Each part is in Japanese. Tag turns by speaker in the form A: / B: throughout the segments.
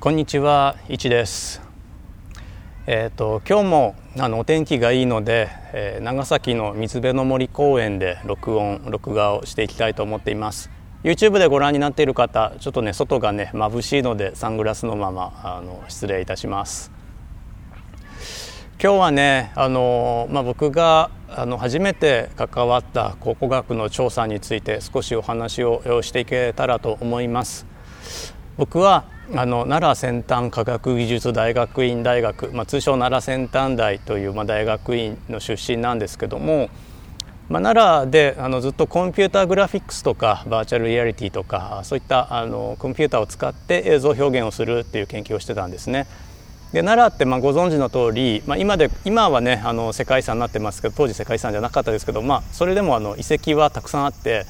A: こんにちは、いちです。えっ、ー、と今日もあのお天気がいいので、えー、長崎の水辺の森公園で録音録画をしていきたいと思っています。YouTube でご覧になっている方、ちょっとね外がね眩しいのでサングラスのままあの失礼いたします。今日はねあのまあ僕があの初めて関わった考古学の調査について少しお話をしていけたらと思います。僕はあの奈良先端科学技術大学院大学、まあ、通称奈良先端大という、まあ、大学院の出身なんですけども、まあ、奈良であのずっとコンピューターグラフィックスとかバーチャルリアリティとかそういったあのコンピューターを使って映像表現をするっていう研究をしてたんですね。で奈良ってまあご存知の通り、まあ、今で今はねあの世界遺産になってますけど当時世界遺産じゃなかったですけど、まあ、それでもあの遺跡はたくさんあって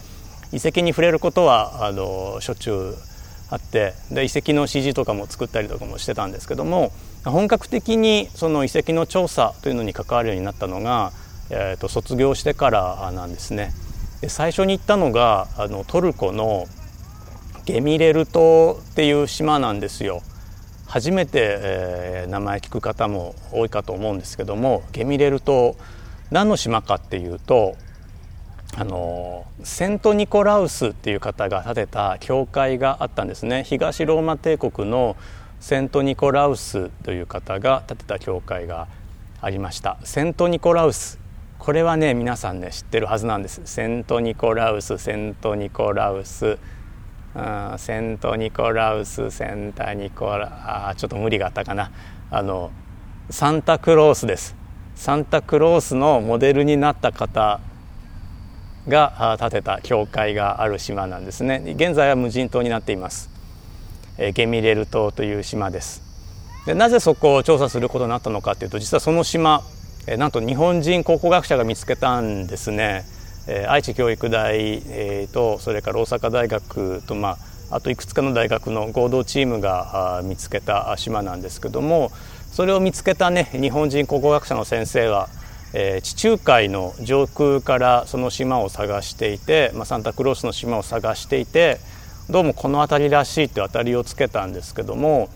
A: 遺跡に触れることはあのしょっちゅうあってで遺跡の CG とかも作ったりとかもしてたんですけども本格的にその遺跡の調査というのに関わるようになったのが、えー、と卒業してからなんですね。で最初に行ったのがあのトルコのゲミレル島っていう島なんですよ。初めて、えー、名前聞く方も多いかと思うんですけどもゲミレル島何の島かっていうとあのセント・ニコラウスっていう方が建てた教会があったんですね。東ローマ帝国のセント・ニコラウスという方が建てた教会がありました。セント・ニコラウス。これはね皆さんね知ってるはずなんです。セント・ニコラウスセント・ニコラウス。セント・ニコラウスセンタ・ニコラあちょっと無理があったかな。あのサンタクロースです。サンタクロースのモデルになった方が建てた教会がある島なんですね。現在は無人島になっています。ゲミレル島という島です。でなぜそこを調査することになったのかというと実はその島なんと日本人考古学者が見つけたんですね。愛知教育大とそれから大阪大学とまああといくつかの大学の合同チームが見つけた島なんですけどもそれを見つけたね日本人考古学者の先生はえー、地中海の上空からその島を探していて、まあ、サンタクロースの島を探していてどうもこの辺りらしいって当たりをつけたんですけども、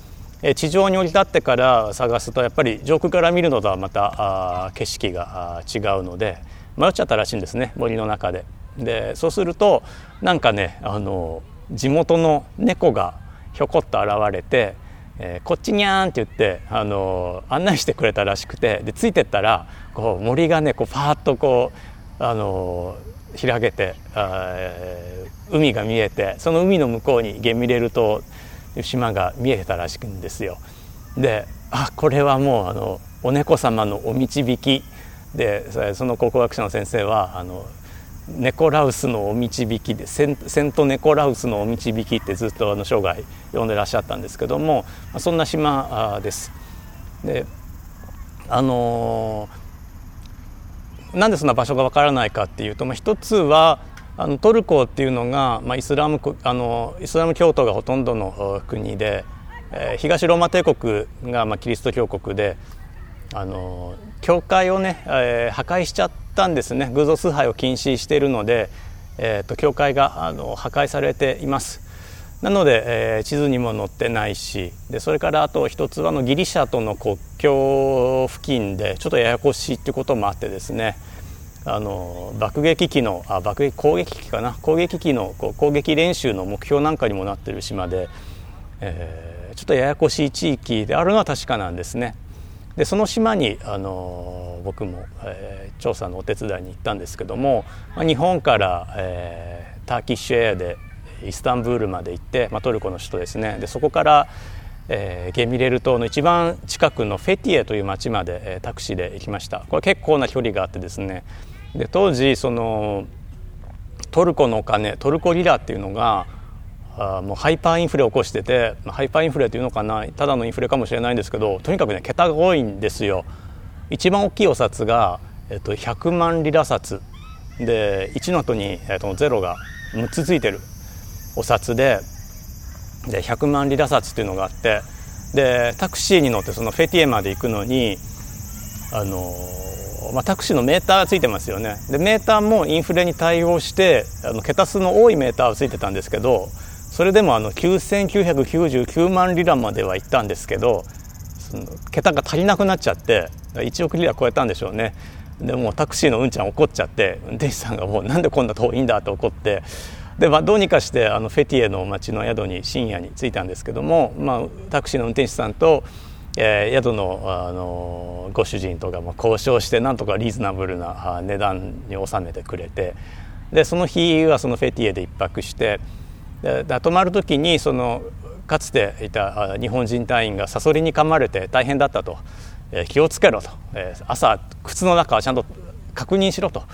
A: えー、地上に降り立ってから探すとやっぱり上空から見るのとはまたあ景色が違うので迷っちゃったらしいんですね森の中で。でそうするとなんかねあの地元の猫がひょこっと現れてえー、こっちにゃんって言って、あのー、案内してくれたらしくてでついてったらこう森がねこうパーッとこう、あのー、開けてあ海が見えてその海の向こうにゲミレル島島が見えてたらしいんですよ。であこれはもうあのお猫様のお導きでその考古学者の先生はあのネコラウスのお導きでセンセントネコラウスのお導きってずっとあの生涯読んでらっしゃったんですけどもそんな島です。であのー、なんでそんな場所がわからないかっていうと、まあ、一つはあのトルコっていうのが、まあ、イスラムあのイスラム教徒がほとんどの国で、えー、東ローマ帝国が、まあ、キリスト教国であの教会をね、えー、破壊しちゃったんですね。偶像崇拝を禁止しているので、えーと、教会があの破壊されています。なので、えー、地図にも載ってないしでそれからあと一つはのギリシャとの国境付近でちょっとややこしいっていうこともあってですねあの爆撃機のあ爆撃攻撃機かな？攻撃機の攻撃練習の目標なんかにもなっている島で、えー、ちょっとややこしい地域であるのは確かなんですね。でその島にあの僕も、えー、調査のお手伝いに行ったんですけども、まあ、日本から、えー、ターキッシュエアでイスタンブールまで行って、まあ、トルコの首都ですね。でそこから、えー、ゲミレル島の一番近くのフェティエという町まで、えー、タクシーで行きました。これ結構な距離があってですね。で当時そのトルコのお金トルコリラっていうのがあもうハイパーインフレを起こしててハイパーインフレというのかなただのインフレかもしれないんですけどとにかくね桁が多いんですよ。一番大きいお札が、えっと、100万リラ札。で1の後に、えっと、0が6つついてるお札でで100万リラ札っていうのがあってでタクシーに乗ってそのフェティエまで行くのにあのまあ、タクシーのメーターがついてますよね。でメーターもインフレに対応してあの桁数の多いメーターがついてたんですけどそれでもあの9999万リラまでは行ったんですけどその桁が足りなくなっちゃって1億リラ超えたんでしょうね。でもタクシーのうんちゃん怒っちゃって運転手さんがもうなんでこんな遠いんだと怒ってで、まあ、どうにかしてあのフェティエの町の宿に深夜に着いたんですけども、まあ、タクシーの運転手さんと、えー、宿のあのご主人とかも交渉してなんとかリーズナブルな値段に収めてくれてでその日はそのフェティエで1泊して泊まる時にそのかつていた日本人隊員がサソリに噛まれて大変だったと、え、気をつけろと、え、朝靴の中はちゃんと確認しろと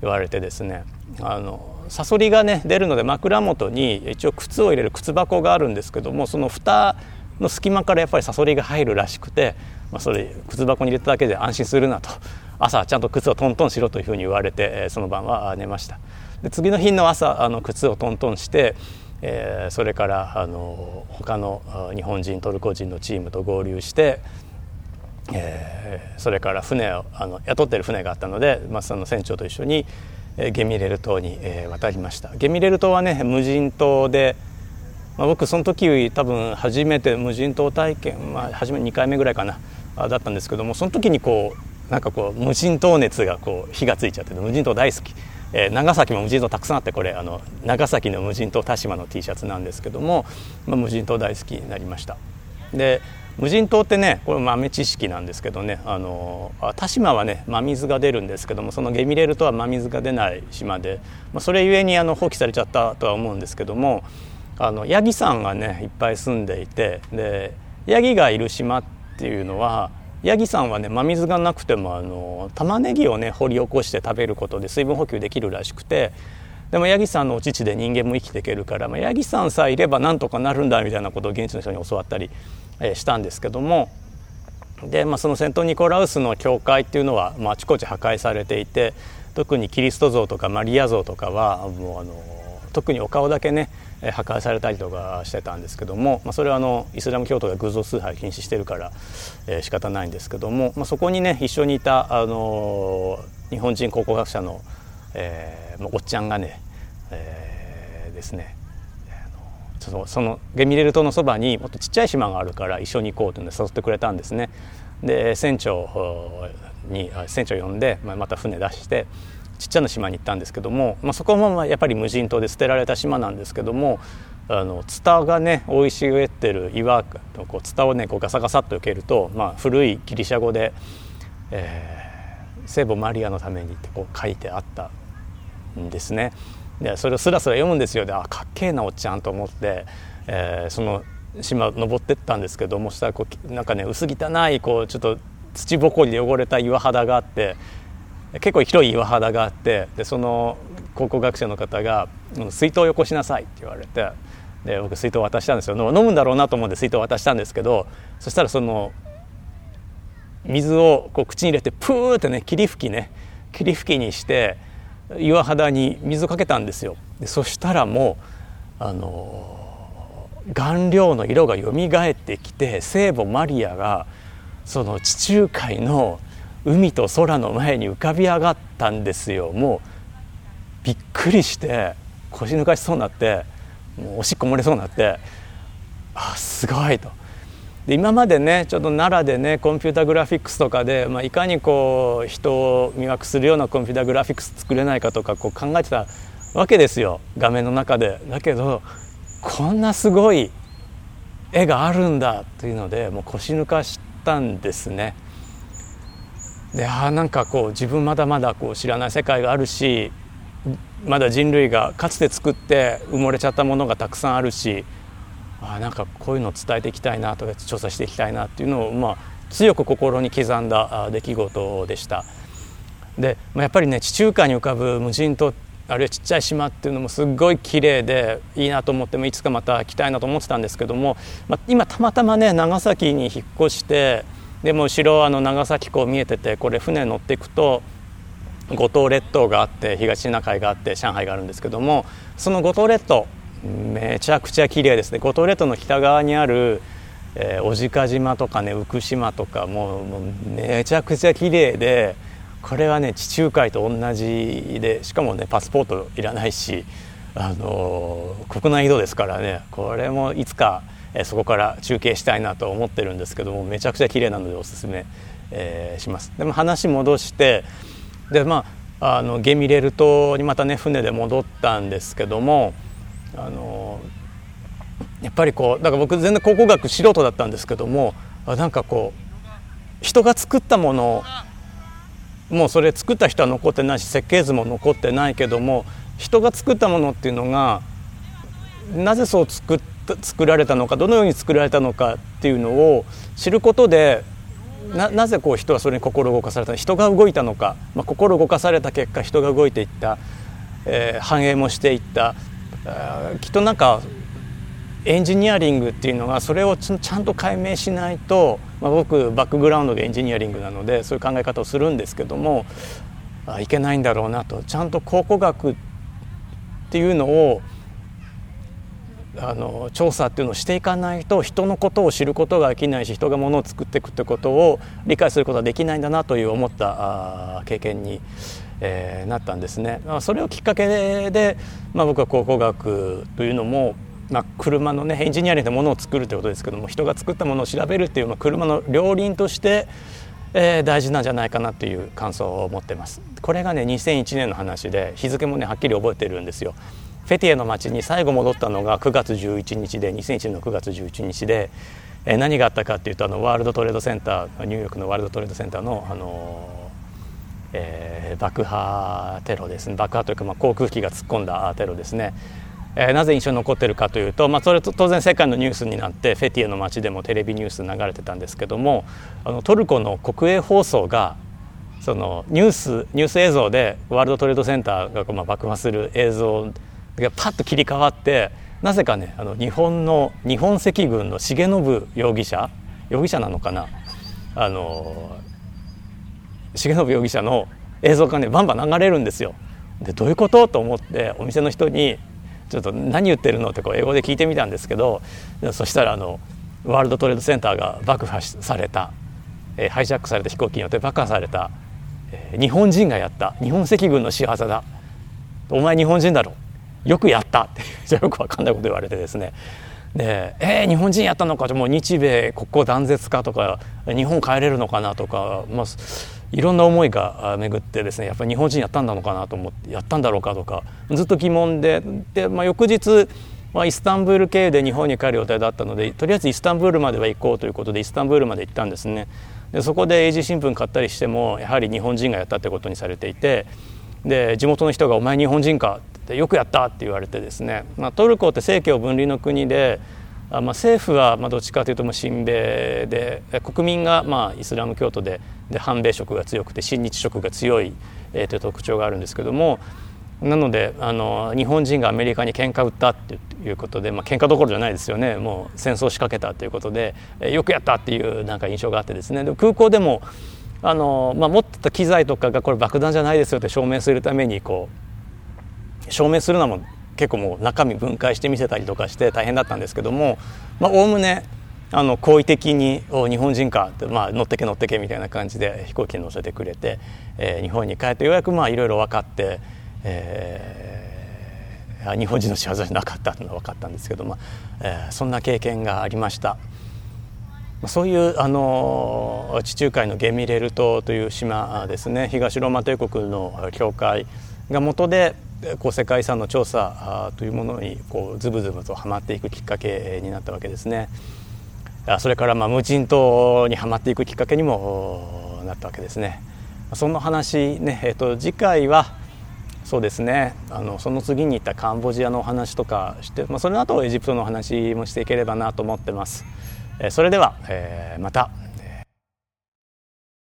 A: 言われてですねあのサソリがね出るので枕元に一応靴を入れる靴箱があるんですけどもその蓋の隙間からやっぱりサソリが入るらしくて、まあ、それ靴箱に入れただけで安心するなと朝ちゃんと靴をトントンしろというふうに言われてその晩は寝ました。で次の日の朝あの靴をトントンして、えー、それからあの他の日本人トルコ人のチームと合流して、えー、それから船をあの雇ってる船があったので、まあ、その船長と一緒にゲミレル島に渡りました。ゲミレル島はね無人島で、まあ、僕その時多分初めて無人島体験、まあ、初め2回目ぐらいかなだったんですけどもその時にこうなんかこう無人島熱がこう火がついちゃって無人島大好き、えー、長崎も無人島たくさんあってこれあの長崎の無人島田島の T シャツなんですけども、まあ、無人島大好きになりました。で無人島ってねこれ豆知識なんですけどねあの田島はね真水が出るんですけどもそのゲミレルとは真水が出ない島で、まあ、それゆえにあの放棄されちゃったとは思うんですけどもあのヤギさんがねいっぱい住んでいてでヤギがいる島っていうのはヤギさんはね真水がなくてもあの玉ねぎをね掘り起こして食べることで水分補給できるらしくてでもヤギさんのお乳で人間も生きていけるから、まあ、ヤギさんさえいればなんとかなるんだみたいなことを現地の人に教わったり、えしたんですけどもで、まあ、そのセント・ニコラウスの教会っていうのは、まあ、あちこち破壊されていて特にキリスト像とかマリア像とかはもうあの特にお顔だけね破壊されたりとかしてたんですけども、まあ、それはあのイスラム教徒が偶像崇拝禁止してるから、えー、仕方ないんですけども、まあ、そこにね一緒にいたあの日本人考古学者の、えー、おっちゃんがねえー、ですねそのそのゲミレル島のそばにもっとちっちゃい島があるから一緒に行こうというので誘ってくれたんですね。で船長に船長呼んで、まあ、また船出してちっちゃな島に行ったんですけども、まあ、そこもやっぱり無人島で捨てられた島なんですけどもあのツタがね生い茂ってる岩のこうツタをねこうガサガサっと受けると、まあ、古いギリシャ語で、えー「聖母マリアのために」ってこう書いてあったんですね。でそれをスラスラ読むんですよであかっけえなおっちゃんと思って、えー、その島登ってったんですけどもしたらこうなんかね薄汚いこうちょっと土ぼこりで汚れた岩肌があって結構広い岩肌があってでその考古学者の方が「水筒をよこしなさい」って言われてで僕水筒渡したんですよ。飲むんだろうなと思って水筒渡したんですけどそしたらその水をこう口に入れてプーってね霧吹きね霧吹きにして岩肌に水をかけたんですよ。でそしたらもうあの顔料の色がよみがえってきて聖母マリアがその地中海の海と空の前に浮かび上がったんですよもうびっくりして腰抜かしそうになってもうおしっこ漏れそうになってあすごいと。で今までねちょっと奈良でねコンピュータグラフィックスとかで、まあ、いかにこう人を魅惑するようなコンピュータグラフィックス作れないかとかこう考えてたわけですよ画面の中で。だけどこんなすごい絵があるんだというのでもう腰抜かしたんですね。であなんかこう自分まだまだこう知らない世界があるしまだ人類がかつて作って埋もれちゃったものがたくさんあるしあなんかこういうのを伝えていきたいなとか調査していきたいなっていうのを、まあ、強く心に刻んだ出来事でした。で、まあ、やっぱりね地中海に浮かぶ無人島あるいはちっちゃい島っていうのもすごい綺麗でいいなと思ってもいつかまた来たいなと思ってたんですけども、まあ、今たまたまね長崎に引っ越してでも後ろあの長崎港見えててこれ船乗っていくと五島列島があって東シナ海があって上海があるんですけどもその五島列島めちゃくちゃ綺麗ですね。五島列島の北側にある、えー、小値賀島とかね福島とかもうもうめちゃくちゃ綺麗でこれはね地中海と同じでしかもねパスポートいらないしあの国内移動ですからねこれもいつかそこから中継したいなと思ってるんですけどもめちゃくちゃ綺麗なのでおすすめ、えー、します。でも話戻してでまああのゲミレル島にまたね船で戻ったんですけどもあのやっぱりこうだから僕全然考古学素人だったんですけどもなんかこう人が作ったものもうそれ作った人は残ってないし設計図も残ってないけども人が作ったものっていうのがなぜそう作った作られたのかどのように作られたのかっていうのを知ることでななぜこう人はそれに心動かされた人が動いたのか、まあ、心動かされた結果人が動いていった、えー、繁栄もしていった。きっとなんかエンジニアリングっていうのがそれをちゃんと解明しないと、まあ、僕バックグラウンドがエンジニアリングなのでそういう考え方をするんですけどもあいけないんだろうなと。ちゃんと考古学っていうのをあの調査っていうのをしていかないと人のことを知ることができないし人がものを作っていくってことを理解することはできないんだなという思った経験に、えー、なったんですね。それをきっかけで、まあ、僕は考古学というのもまあ、車のねエンジニアリングでものを作るということですけども人が作ったものを調べるっていう、まあ、車の両輪として、えー、大事なんじゃないかなという感想を持ってますこれがね2001年の話で日付もねはっきり覚えてるんですよフェティエの町に最後戻ったのが9月11日で2001年の9月11日で、何があったかっていうとあのワールドトレードセンターニューヨークのワールドトレードセンターの、あのえー、爆破テロですね。爆破というか、まあ、航空機が突っ込んだテロですね。えー、なぜ印象に残ってるかというと、まあ、それと当然世界のニュースになってフェティエの街でもテレビニュース流れてたんですけどもあのトルコの国営放送がそのニュースニュース映像でワールドトレードセンターがまあ爆破する映像がパッと切り替わってなぜかねあの日本の日本赤軍の重信容疑者容疑者なのかな？あの重信容疑者の映像がねバンバン流れるんですよ。でどういうこと？と思ってお店の人にちょっと何言ってるの？ってこう英語で聞いてみたんですけどそしたらあのワールドトレードセンターが爆破された、えー、ハイジャックされた飛行機によって爆破された、えー、日本人がやった。日本赤軍の仕業だ。お前日本人だろ。よくやったって じゃよく分かんないこと言われてですねでえー、日本人やったのかもう日米国交断絶かとか日本帰れるのかなとか、まあ、いろんな思いが巡ってですねやっぱり日本人やったんだのかなと思ってやったんだろうかとかずっと疑問でで、まあ、翌日、まあ、イスタンブール経由で日本に帰る予定だったのでとりあえずイスタンブールまでは行こうということでイスタンブールまで行ったんですね。でそこで英字新聞買ったりしてもやはり日本人がやったってことにされていてで地元の人が「お前日本人か?」って「よくやった!」って言われてですね、まあ、トルコって政教分離の国であまあ、政府はまあどっちかというと親米で国民がまあイスラム教徒でで反米色が強くて親日色が強い、えー、という特徴があるんですけどもなのであの日本人がアメリカに喧嘩売ったっていうことで、まあ喧嘩どころじゃないですよねもう戦争仕掛けたということで、え、よくやったっていうなんか印象があってですねで空港でもあの、まあ、持ってた機材とかがこれ爆弾じゃないですよって証明するためにこう証明するのも結構もう中身分解して見せたりとかして大変だったんですけどもおおむねあの好意的に「日本人か」って、まあ、乗ってけ乗ってけみたいな感じで飛行機に乗せてくれて、えー、日本に帰ってようやくまあいろいろ分かって、えー、日本人の仕業じゃなかったのが分かったんですけど、まあえー、そんな経験がありました。そういうあの地中海のゲミレル島という島ですね東ローマ帝国の教会が元でこう世界遺産の調査というものにこうズブズブとはまっていくきっかけになったわけですね。それからまあ無人島にはまっていくきっかけにもなったわけですね。その話ね、えー、と次回はそうですねあのその次に行ったカンボジアのお話とかして、まあ、その後エジプトのお話もしていければなと思ってます。それでは、えー、また